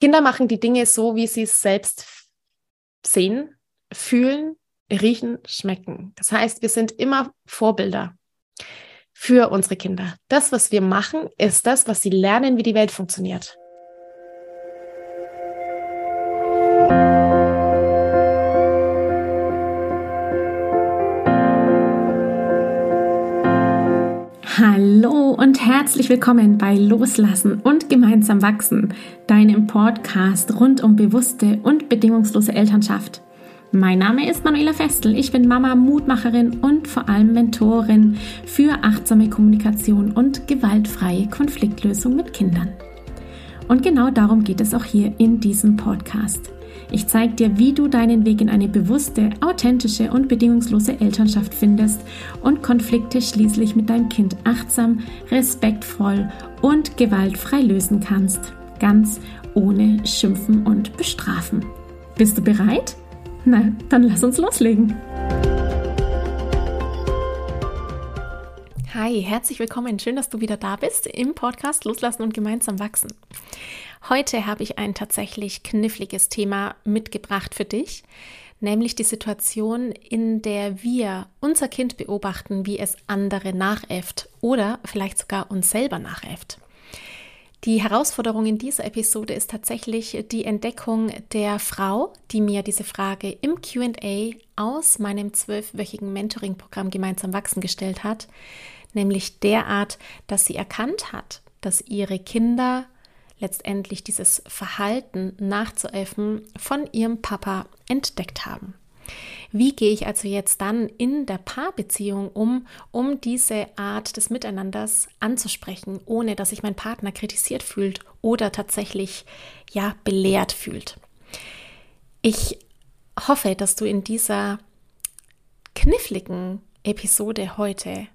Kinder machen die Dinge so, wie sie es selbst sehen, fühlen, riechen, schmecken. Das heißt, wir sind immer Vorbilder für unsere Kinder. Das, was wir machen, ist das, was sie lernen, wie die Welt funktioniert. Und herzlich willkommen bei Loslassen und gemeinsam wachsen, deinem Podcast rund um bewusste und bedingungslose Elternschaft. Mein Name ist Manuela Festel, ich bin Mama, Mutmacherin und vor allem Mentorin für achtsame Kommunikation und gewaltfreie Konfliktlösung mit Kindern. Und genau darum geht es auch hier in diesem Podcast. Ich zeige dir, wie du deinen Weg in eine bewusste, authentische und bedingungslose Elternschaft findest und Konflikte schließlich mit deinem Kind achtsam, respektvoll und gewaltfrei lösen kannst. Ganz ohne Schimpfen und Bestrafen. Bist du bereit? Na, dann lass uns loslegen. Hi, herzlich willkommen. Schön, dass du wieder da bist im Podcast Loslassen und gemeinsam wachsen. Heute habe ich ein tatsächlich kniffliges Thema mitgebracht für dich, nämlich die Situation, in der wir unser Kind beobachten, wie es andere nachäfft oder vielleicht sogar uns selber nachäfft. Die Herausforderung in dieser Episode ist tatsächlich die Entdeckung der Frau, die mir diese Frage im QA aus meinem zwölfwöchigen Mentoring-Programm Gemeinsam wachsen gestellt hat, nämlich derart, dass sie erkannt hat, dass ihre Kinder letztendlich dieses Verhalten nachzuäffen von ihrem Papa entdeckt haben. Wie gehe ich also jetzt dann in der Paarbeziehung um, um diese Art des Miteinanders anzusprechen, ohne dass sich mein Partner kritisiert fühlt oder tatsächlich ja belehrt fühlt? Ich hoffe, dass du in dieser kniffligen Episode heute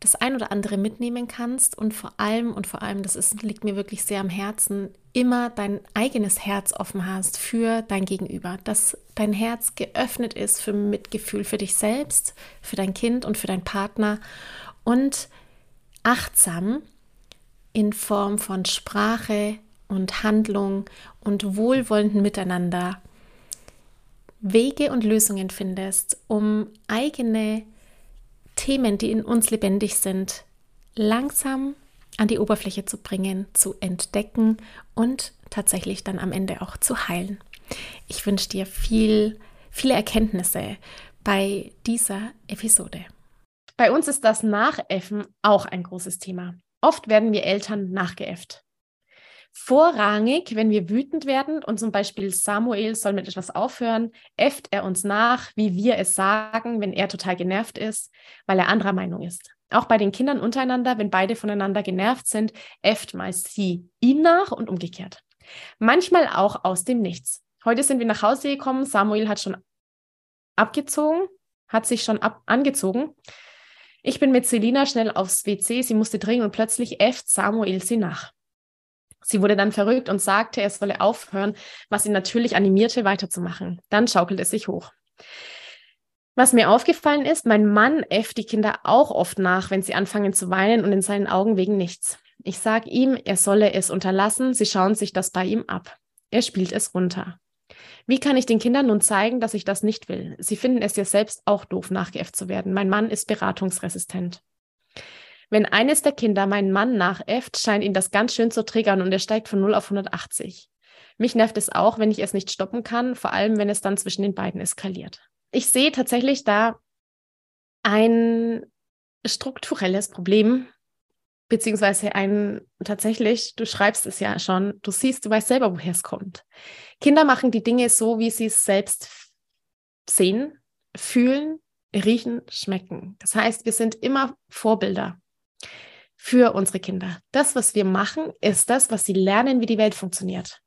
das ein oder andere mitnehmen kannst. Und vor allem, und vor allem, das ist, liegt mir wirklich sehr am Herzen, immer dein eigenes Herz offen hast für dein Gegenüber, dass dein Herz geöffnet ist für Mitgefühl für dich selbst, für dein Kind und für deinen Partner. Und achtsam in Form von Sprache und Handlung und wohlwollenden Miteinander Wege und Lösungen findest, um eigene Themen, die in uns lebendig sind, langsam an die Oberfläche zu bringen, zu entdecken und tatsächlich dann am Ende auch zu heilen. Ich wünsche dir viel, viele Erkenntnisse bei dieser Episode. Bei uns ist das Nachäffen auch ein großes Thema. Oft werden wir Eltern nachgeäfft. Vorrangig, wenn wir wütend werden und zum Beispiel Samuel soll mit etwas aufhören, äfft er uns nach, wie wir es sagen, wenn er total genervt ist, weil er anderer Meinung ist. Auch bei den Kindern untereinander, wenn beide voneinander genervt sind, äfft meist sie ihn nach und umgekehrt. Manchmal auch aus dem Nichts. Heute sind wir nach Hause gekommen, Samuel hat schon abgezogen, hat sich schon ab angezogen. Ich bin mit Selina schnell aufs WC, sie musste dringend und plötzlich äfft Samuel sie nach. Sie wurde dann verrückt und sagte, er solle aufhören, was ihn natürlich animierte, weiterzumachen. Dann schaukelte es sich hoch. Was mir aufgefallen ist, mein Mann äfft die Kinder auch oft nach, wenn sie anfangen zu weinen und in seinen Augen wegen nichts. Ich sage ihm, er solle es unterlassen, sie schauen sich das bei ihm ab. Er spielt es runter. Wie kann ich den Kindern nun zeigen, dass ich das nicht will? Sie finden es ja selbst auch doof, nachgeäfft zu werden. Mein Mann ist beratungsresistent. Wenn eines der Kinder meinen Mann nachäfft, scheint ihn das ganz schön zu triggern und er steigt von 0 auf 180. Mich nervt es auch, wenn ich es nicht stoppen kann, vor allem wenn es dann zwischen den beiden eskaliert. Ich sehe tatsächlich da ein strukturelles Problem, beziehungsweise ein tatsächlich, du schreibst es ja schon, du siehst, du weißt selber, woher es kommt. Kinder machen die Dinge so, wie sie es selbst sehen, fühlen, riechen, schmecken. Das heißt, wir sind immer Vorbilder für unsere Kinder. Das, was wir machen, ist das, was sie lernen, wie die Welt funktioniert.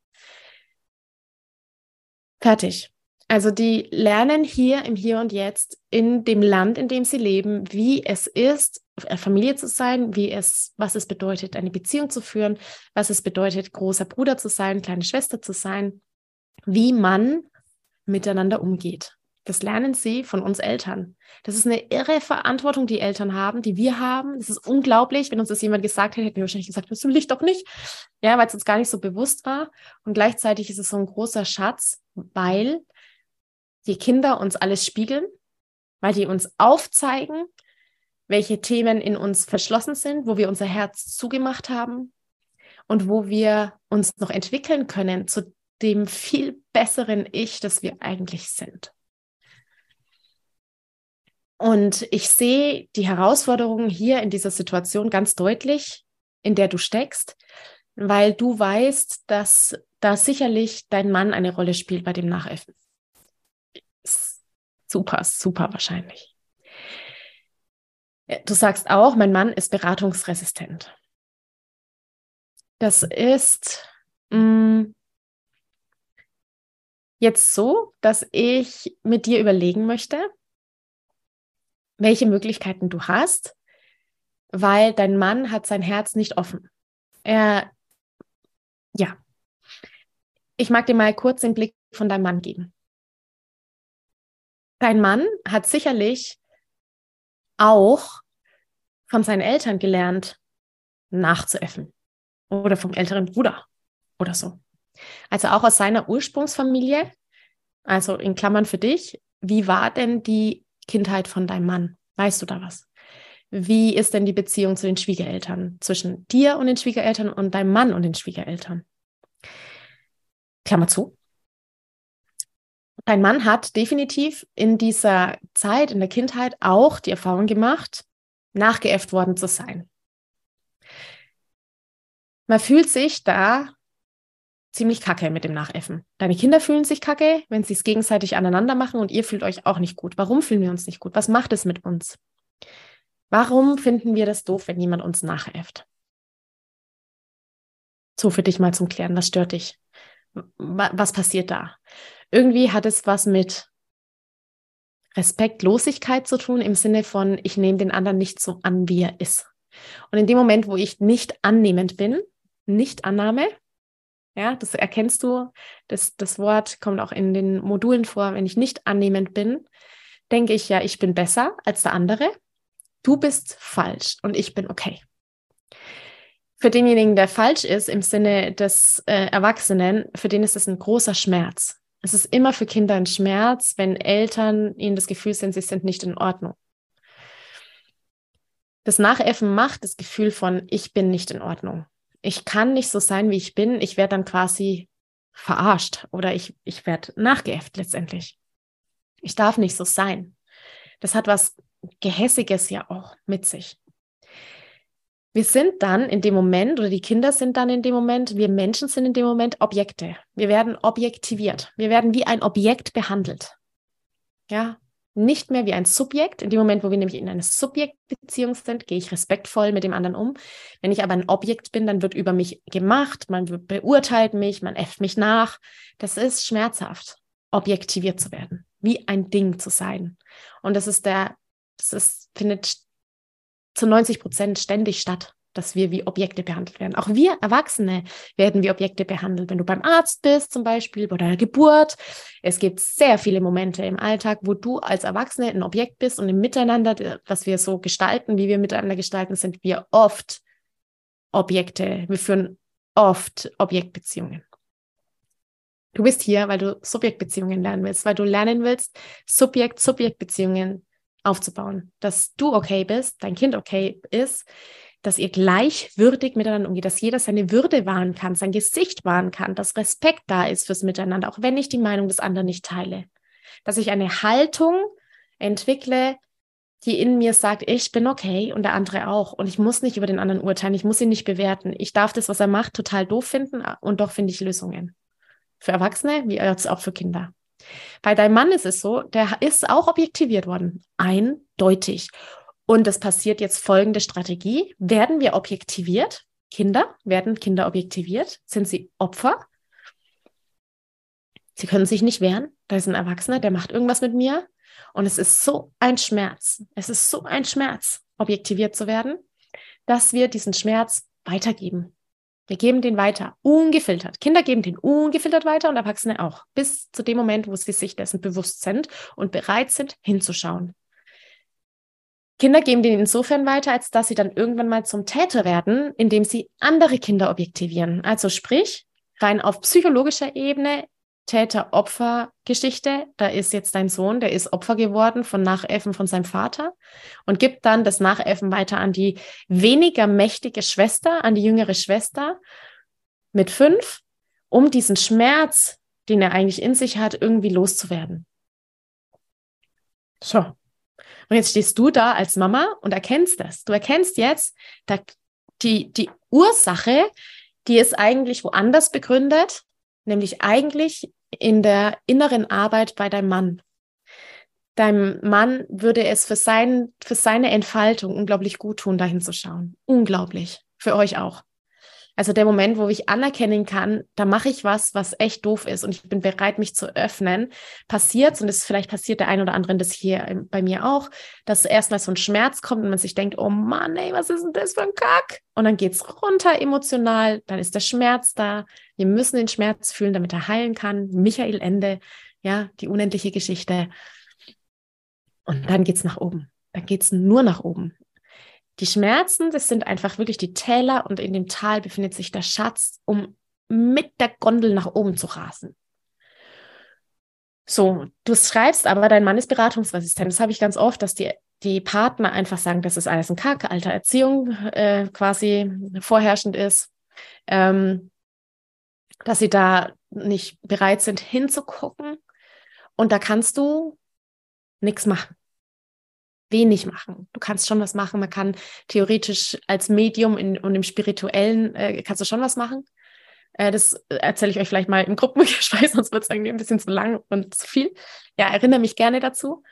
Fertig. Also die lernen hier im Hier und Jetzt in dem Land, in dem sie leben, wie es ist, Familie zu sein, wie es, was es bedeutet, eine Beziehung zu führen, was es bedeutet, großer Bruder zu sein, kleine Schwester zu sein, wie man miteinander umgeht. Das lernen sie von uns Eltern. Das ist eine irre Verantwortung, die Eltern haben, die wir haben. Das ist unglaublich. Wenn uns das jemand gesagt hätte, hätten wir wahrscheinlich gesagt, das will ich doch nicht. Ja, weil es uns gar nicht so bewusst war. Und gleichzeitig ist es so ein großer Schatz, weil die Kinder uns alles spiegeln, weil die uns aufzeigen, welche Themen in uns verschlossen sind, wo wir unser Herz zugemacht haben und wo wir uns noch entwickeln können zu dem viel besseren Ich, das wir eigentlich sind. Und ich sehe die Herausforderungen hier in dieser Situation ganz deutlich, in der du steckst, weil du weißt, dass da sicherlich dein Mann eine Rolle spielt bei dem Nachäffen. Super, super wahrscheinlich. Du sagst auch, mein Mann ist beratungsresistent. Das ist mh, mm, jetzt so, dass ich mit dir überlegen möchte, welche Möglichkeiten du hast, weil dein Mann hat sein Herz nicht offen. Er, ja. Ich mag dir mal kurz den Blick von deinem Mann geben. Dein Mann hat sicherlich auch von seinen Eltern gelernt, nachzuäffen. Oder vom älteren Bruder oder so. Also auch aus seiner Ursprungsfamilie, also in Klammern für dich, wie war denn die Kindheit von deinem Mann? Weißt du da was? Wie ist denn die Beziehung zu den Schwiegereltern, zwischen dir und den Schwiegereltern und deinem Mann und den Schwiegereltern? Klammer zu. Dein Mann hat definitiv in dieser Zeit, in der Kindheit auch die Erfahrung gemacht, nachgeäfft worden zu sein. Man fühlt sich da ziemlich kacke mit dem Nachäffen. Deine Kinder fühlen sich kacke, wenn sie es gegenseitig aneinander machen und ihr fühlt euch auch nicht gut. Warum fühlen wir uns nicht gut? Was macht es mit uns? Warum finden wir das doof, wenn jemand uns nachäfft? So für dich mal zum Klären, was stört dich? Was passiert da? Irgendwie hat es was mit Respektlosigkeit zu tun, im Sinne von, ich nehme den anderen nicht so an, wie er ist. Und in dem Moment, wo ich nicht annehmend bin, nicht Annahme, ja, das erkennst du. Das, das Wort kommt auch in den Modulen vor. Wenn ich nicht annehmend bin, denke ich ja, ich bin besser als der andere. Du bist falsch und ich bin okay. Für denjenigen, der falsch ist im Sinne des äh, Erwachsenen, für den ist es ein großer Schmerz. Es ist immer für Kinder ein Schmerz, wenn Eltern ihnen das Gefühl sind, sie sind nicht in Ordnung. Das Nachäffen macht das Gefühl von, ich bin nicht in Ordnung ich kann nicht so sein, wie ich bin. Ich werde dann quasi verarscht oder ich, ich werde nachgeäfft letztendlich. Ich darf nicht so sein. Das hat was Gehässiges ja auch mit sich. Wir sind dann in dem Moment, oder die Kinder sind dann in dem Moment, wir Menschen sind in dem Moment Objekte. Wir werden objektiviert. Wir werden wie ein Objekt behandelt. Ja, nicht mehr wie ein Subjekt. In dem Moment, wo wir nämlich in einer Subjektbeziehung sind, gehe ich respektvoll mit dem anderen um. Wenn ich aber ein Objekt bin, dann wird über mich gemacht, man beurteilt mich, man äfft mich nach. Das ist schmerzhaft, objektiviert zu werden, wie ein Ding zu sein. Und das ist der, das ist, findet zu 90 Prozent ständig statt dass wir wie Objekte behandelt werden. Auch wir Erwachsene werden wie Objekte behandelt. Wenn du beim Arzt bist, zum Beispiel, bei deiner Geburt. Es gibt sehr viele Momente im Alltag, wo du als Erwachsene ein Objekt bist und im Miteinander, was wir so gestalten, wie wir miteinander gestalten, sind wir oft Objekte. Wir führen oft Objektbeziehungen. Du bist hier, weil du Subjektbeziehungen lernen willst, weil du lernen willst, Subjekt-Subjektbeziehungen aufzubauen, dass du okay bist, dein Kind okay ist, dass ihr gleichwürdig miteinander umgeht, dass jeder seine Würde wahren kann, sein Gesicht wahren kann, dass Respekt da ist fürs Miteinander, auch wenn ich die Meinung des anderen nicht teile. Dass ich eine Haltung entwickle, die in mir sagt, ich bin okay und der andere auch. Und ich muss nicht über den anderen urteilen, ich muss ihn nicht bewerten. Ich darf das, was er macht, total doof finden und doch finde ich Lösungen. Für Erwachsene wie auch für Kinder. Bei deinem Mann ist es so, der ist auch objektiviert worden. Eindeutig. Und es passiert jetzt folgende Strategie. Werden wir objektiviert? Kinder? Werden Kinder objektiviert? Sind sie Opfer? Sie können sich nicht wehren. Da ist ein Erwachsener, der macht irgendwas mit mir. Und es ist so ein Schmerz. Es ist so ein Schmerz, objektiviert zu werden, dass wir diesen Schmerz weitergeben. Wir geben den weiter, ungefiltert. Kinder geben den ungefiltert weiter und Erwachsene auch, bis zu dem Moment, wo sie sich dessen bewusst sind und bereit sind, hinzuschauen. Kinder geben den insofern weiter, als dass sie dann irgendwann mal zum Täter werden, indem sie andere Kinder objektivieren. Also sprich, rein auf psychologischer Ebene Täter-Opfer-Geschichte. Da ist jetzt dein Sohn, der ist Opfer geworden von Nachäffen von seinem Vater und gibt dann das Nachäffen weiter an die weniger mächtige Schwester, an die jüngere Schwester mit fünf, um diesen Schmerz, den er eigentlich in sich hat, irgendwie loszuwerden. So. Und jetzt stehst du da als Mama und erkennst das. Du erkennst jetzt da, die, die Ursache, die ist eigentlich woanders begründet nämlich eigentlich in der inneren Arbeit bei deinem Mann. Deinem Mann würde es für, sein, für seine Entfaltung unglaublich gut tun, dahin zu schauen. Unglaublich. Für euch auch. Also der Moment, wo ich anerkennen kann, da mache ich was, was echt doof ist und ich bin bereit, mich zu öffnen, passiert und es vielleicht passiert der ein oder anderen das hier bei mir auch, dass erstmal so ein Schmerz kommt und man sich denkt, oh Mann, ey, was ist denn das für ein Kack? Und dann geht's runter emotional, dann ist der Schmerz da. Wir müssen den Schmerz fühlen, damit er heilen kann. Michael Ende, ja, die unendliche Geschichte. Und dann geht's nach oben. Dann geht's nur nach oben. Die Schmerzen, das sind einfach wirklich die Täler und in dem Tal befindet sich der Schatz, um mit der Gondel nach oben zu rasen. So, du schreibst aber, dein Mann ist beratungsresistent. Das habe ich ganz oft, dass die, die Partner einfach sagen, das ist alles ein Kacke, alter Erziehung äh, quasi vorherrschend ist, ähm, dass sie da nicht bereit sind hinzugucken. Und da kannst du nichts machen wenig machen. Du kannst schon was machen. Man kann theoretisch als Medium in, und im Spirituellen äh, kannst du schon was machen. Äh, das erzähle ich euch vielleicht mal im Gruppengespräch, sonst wird es irgendwie ein bisschen zu lang und zu viel. Ja, erinnere mich gerne dazu.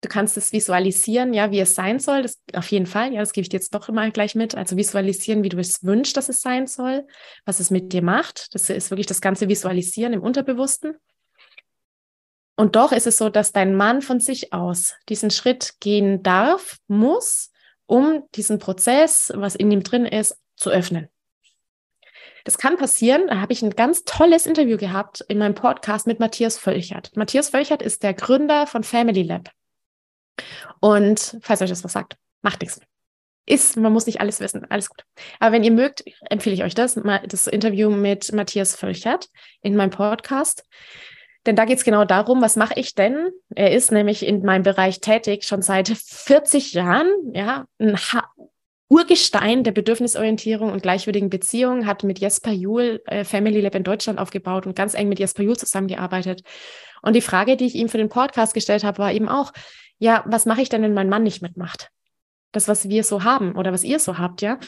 Du kannst es visualisieren, ja, wie es sein soll. Das auf jeden Fall. Ja, das gebe ich dir jetzt doch immer gleich mit. Also visualisieren, wie du es wünschst, dass es sein soll, was es mit dir macht. Das ist wirklich das ganze Visualisieren im Unterbewussten. Und doch ist es so, dass dein Mann von sich aus diesen Schritt gehen darf, muss, um diesen Prozess, was in ihm drin ist, zu öffnen. Das kann passieren. Da habe ich ein ganz tolles Interview gehabt in meinem Podcast mit Matthias Völchert. Matthias Völchert ist der Gründer von Family Lab. Und falls euch das was sagt, macht nichts. Ist, man muss nicht alles wissen, alles gut. Aber wenn ihr mögt, empfehle ich euch das, das Interview mit Matthias Völchert in meinem Podcast. Denn da geht es genau darum, was mache ich denn? Er ist nämlich in meinem Bereich tätig, schon seit 40 Jahren, ja, ein ha Urgestein der Bedürfnisorientierung und gleichwürdigen Beziehungen, hat mit Jesper Juhl äh, Family Lab in Deutschland aufgebaut und ganz eng mit Jesper Juhl zusammengearbeitet. Und die Frage, die ich ihm für den Podcast gestellt habe, war eben auch, ja, was mache ich denn, wenn mein Mann nicht mitmacht? Das, was wir so haben oder was ihr so habt, ja.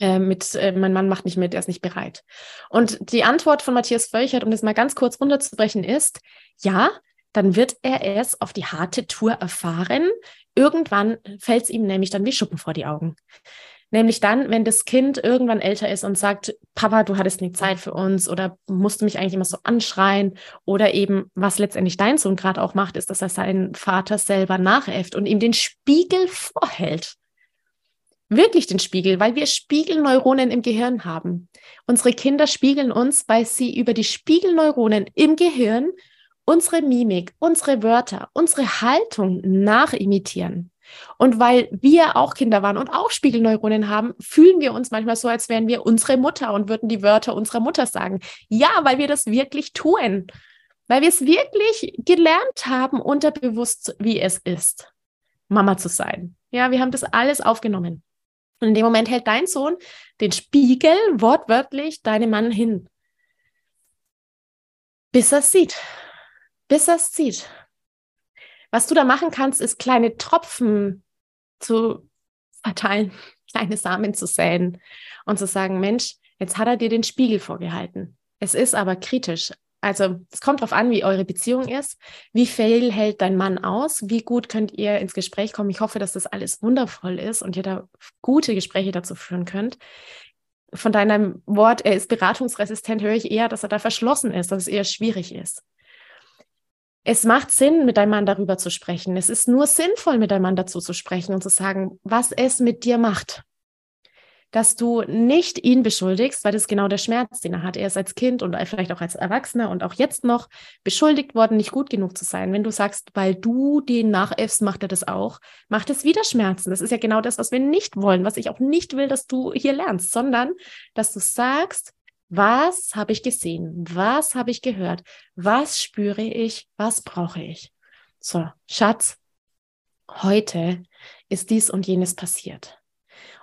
Äh, mit äh, mein Mann macht nicht mit, er ist nicht bereit. Und die Antwort von Matthias Völchert, um das mal ganz kurz runterzubrechen, ist, ja, dann wird er es auf die harte Tour erfahren. Irgendwann fällt es ihm nämlich dann wie Schuppen vor die Augen. Nämlich dann, wenn das Kind irgendwann älter ist und sagt, Papa, du hattest nie Zeit für uns oder musst du mich eigentlich immer so anschreien oder eben, was letztendlich dein Sohn gerade auch macht, ist, dass er seinen Vater selber nachäfft und ihm den Spiegel vorhält wirklich den Spiegel, weil wir Spiegelneuronen im Gehirn haben. Unsere Kinder spiegeln uns, weil sie über die Spiegelneuronen im Gehirn unsere Mimik, unsere Wörter, unsere Haltung nachimitieren. Und weil wir auch Kinder waren und auch Spiegelneuronen haben, fühlen wir uns manchmal so, als wären wir unsere Mutter und würden die Wörter unserer Mutter sagen. Ja, weil wir das wirklich tun. Weil wir es wirklich gelernt haben, unterbewusst, wie es ist, Mama zu sein. Ja, wir haben das alles aufgenommen. Und in dem Moment hält dein Sohn den Spiegel wortwörtlich deinem Mann hin. Bis er es sieht. Bis er es sieht. Was du da machen kannst, ist kleine Tropfen zu verteilen, kleine Samen zu säen und zu sagen, Mensch, jetzt hat er dir den Spiegel vorgehalten. Es ist aber kritisch also es kommt darauf an, wie eure Beziehung ist, wie viel hält dein Mann aus, wie gut könnt ihr ins Gespräch kommen. Ich hoffe, dass das alles wundervoll ist und ihr da gute Gespräche dazu führen könnt. Von deinem Wort, er ist beratungsresistent, höre ich eher, dass er da verschlossen ist, dass es eher schwierig ist. Es macht Sinn, mit deinem Mann darüber zu sprechen. Es ist nur sinnvoll, mit deinem Mann dazu zu sprechen und zu sagen, was es mit dir macht. Dass du nicht ihn beschuldigst, weil das ist genau der Schmerz, den er hat. Er ist als Kind und vielleicht auch als Erwachsener und auch jetzt noch beschuldigt worden, nicht gut genug zu sein. Wenn du sagst, weil du den nachäffst, macht er das auch, macht es wieder Schmerzen. Das ist ja genau das, was wir nicht wollen, was ich auch nicht will, dass du hier lernst, sondern dass du sagst, was habe ich gesehen? Was habe ich gehört? Was spüre ich? Was brauche ich? So, Schatz, heute ist dies und jenes passiert.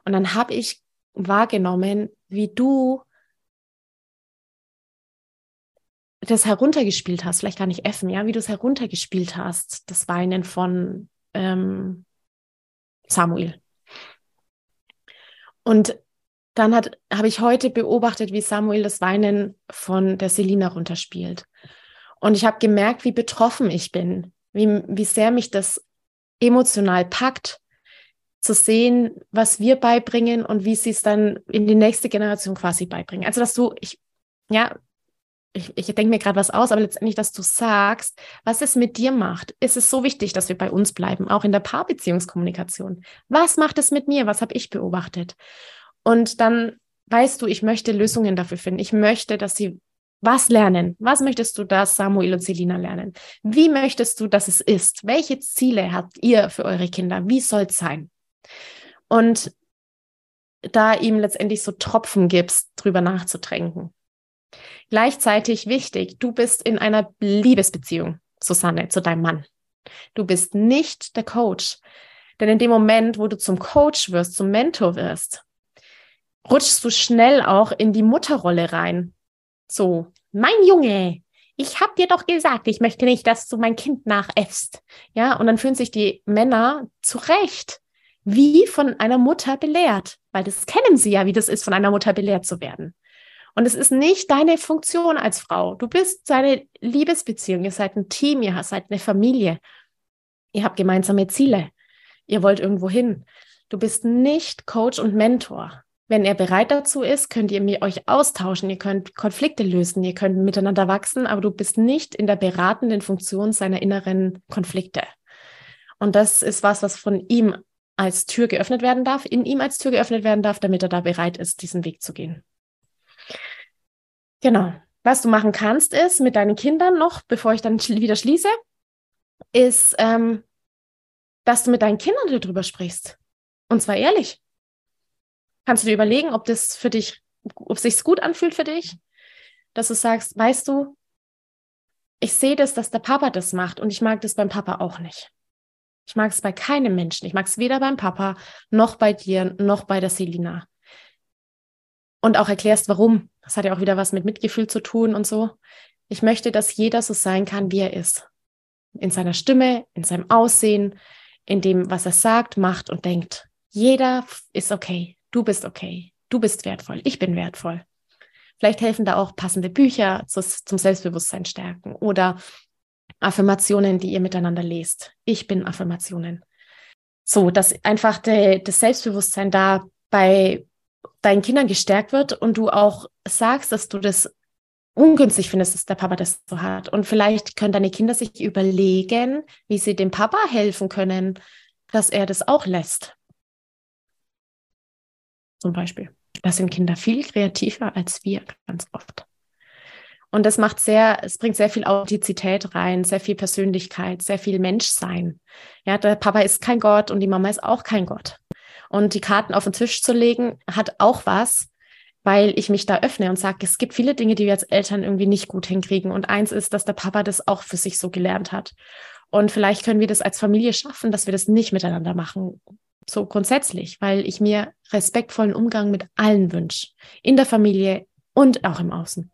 Und dann habe ich wahrgenommen, wie du das heruntergespielt hast, vielleicht gar nicht effen, ja, wie du es heruntergespielt hast, das Weinen von ähm, Samuel. Und dann habe ich heute beobachtet, wie Samuel das Weinen von der Selina runterspielt. Und ich habe gemerkt, wie betroffen ich bin, wie, wie sehr mich das emotional packt, zu sehen, was wir beibringen und wie sie es dann in die nächste Generation quasi beibringen. Also, dass du, ich, ja, ich, ich denke mir gerade was aus, aber letztendlich, dass du sagst, was es mit dir macht. Ist es so wichtig, dass wir bei uns bleiben, auch in der Paarbeziehungskommunikation. Was macht es mit mir? Was habe ich beobachtet? Und dann weißt du, ich möchte Lösungen dafür finden. Ich möchte, dass sie was lernen? Was möchtest du, dass Samuel und Selina lernen? Wie möchtest du, dass es ist? Welche Ziele habt ihr für eure Kinder? Wie soll es sein? Und da ihm letztendlich so Tropfen gibst, drüber nachzutränken. Gleichzeitig wichtig, du bist in einer Liebesbeziehung, Susanne, zu deinem Mann. Du bist nicht der Coach. Denn in dem Moment, wo du zum Coach wirst, zum Mentor wirst, rutschst du schnell auch in die Mutterrolle rein. So, mein Junge, ich hab dir doch gesagt, ich möchte nicht, dass du mein Kind nachäffst. Ja, und dann fühlen sich die Männer zurecht wie von einer Mutter belehrt, weil das kennen sie ja, wie das ist, von einer Mutter belehrt zu werden. Und es ist nicht deine Funktion als Frau. Du bist seine Liebesbeziehung. Ihr seid ein Team, ihr seid eine Familie. Ihr habt gemeinsame Ziele. Ihr wollt irgendwo hin. Du bist nicht Coach und Mentor. Wenn er bereit dazu ist, könnt ihr euch austauschen, ihr könnt Konflikte lösen, ihr könnt miteinander wachsen, aber du bist nicht in der beratenden Funktion seiner inneren Konflikte. Und das ist was, was von ihm als Tür geöffnet werden darf, in ihm als Tür geöffnet werden darf, damit er da bereit ist, diesen Weg zu gehen. Genau. Was du machen kannst, ist mit deinen Kindern noch, bevor ich dann wieder schließe, ist, ähm, dass du mit deinen Kindern darüber sprichst. Und zwar ehrlich. Kannst du dir überlegen, ob das für dich, ob es gut anfühlt für dich, dass du sagst, weißt du, ich sehe das, dass der Papa das macht und ich mag das beim Papa auch nicht. Ich mag es bei keinem Menschen. Ich mag es weder beim Papa, noch bei dir, noch bei der Selina. Und auch erklärst, warum. Das hat ja auch wieder was mit Mitgefühl zu tun und so. Ich möchte, dass jeder so sein kann, wie er ist. In seiner Stimme, in seinem Aussehen, in dem, was er sagt, macht und denkt. Jeder ist okay. Du bist okay. Du bist wertvoll. Ich bin wertvoll. Vielleicht helfen da auch passende Bücher zum Selbstbewusstsein stärken oder Affirmationen, die ihr miteinander lest. Ich bin Affirmationen. So, dass einfach de, das Selbstbewusstsein da bei deinen Kindern gestärkt wird und du auch sagst, dass du das ungünstig findest, dass der Papa das so hat. Und vielleicht können deine Kinder sich überlegen, wie sie dem Papa helfen können, dass er das auch lässt. Zum Beispiel. Da sind Kinder viel kreativer als wir ganz oft. Und das macht sehr, es bringt sehr viel Authentizität rein, sehr viel Persönlichkeit, sehr viel Menschsein. Ja, der Papa ist kein Gott und die Mama ist auch kein Gott. Und die Karten auf den Tisch zu legen, hat auch was, weil ich mich da öffne und sage, es gibt viele Dinge, die wir als Eltern irgendwie nicht gut hinkriegen. Und eins ist, dass der Papa das auch für sich so gelernt hat. Und vielleicht können wir das als Familie schaffen, dass wir das nicht miteinander machen. So grundsätzlich, weil ich mir respektvollen Umgang mit allen wünsche. In der Familie und auch im Außen.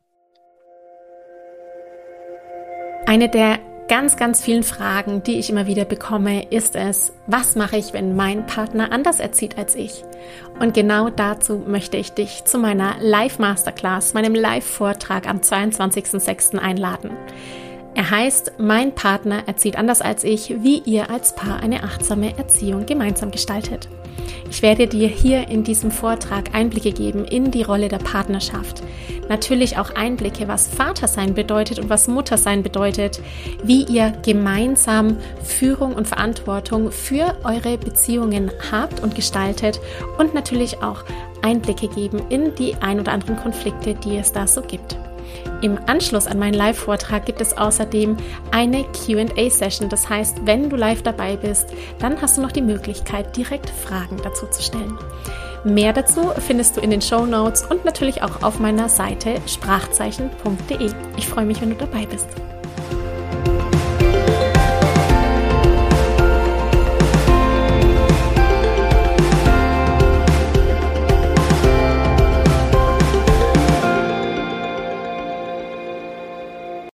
Eine der ganz, ganz vielen Fragen, die ich immer wieder bekomme, ist es, was mache ich, wenn mein Partner anders erzieht als ich? Und genau dazu möchte ich dich zu meiner Live-Masterclass, meinem Live-Vortrag am 22.06. einladen. Er heißt, mein Partner erzieht anders als ich, wie ihr als Paar eine achtsame Erziehung gemeinsam gestaltet. Ich werde dir hier in diesem Vortrag Einblicke geben in die Rolle der Partnerschaft. Natürlich auch Einblicke, was Vatersein bedeutet und was Muttersein bedeutet, wie ihr gemeinsam Führung und Verantwortung für eure Beziehungen habt und gestaltet und natürlich auch Einblicke geben in die ein oder anderen Konflikte, die es da so gibt. Im Anschluss an meinen Live-Vortrag gibt es außerdem eine QA-Session. Das heißt, wenn du live dabei bist, dann hast du noch die Möglichkeit, direkt Fragen dazu zu stellen. Mehr dazu findest du in den Show Notes und natürlich auch auf meiner Seite sprachzeichen.de. Ich freue mich, wenn du dabei bist.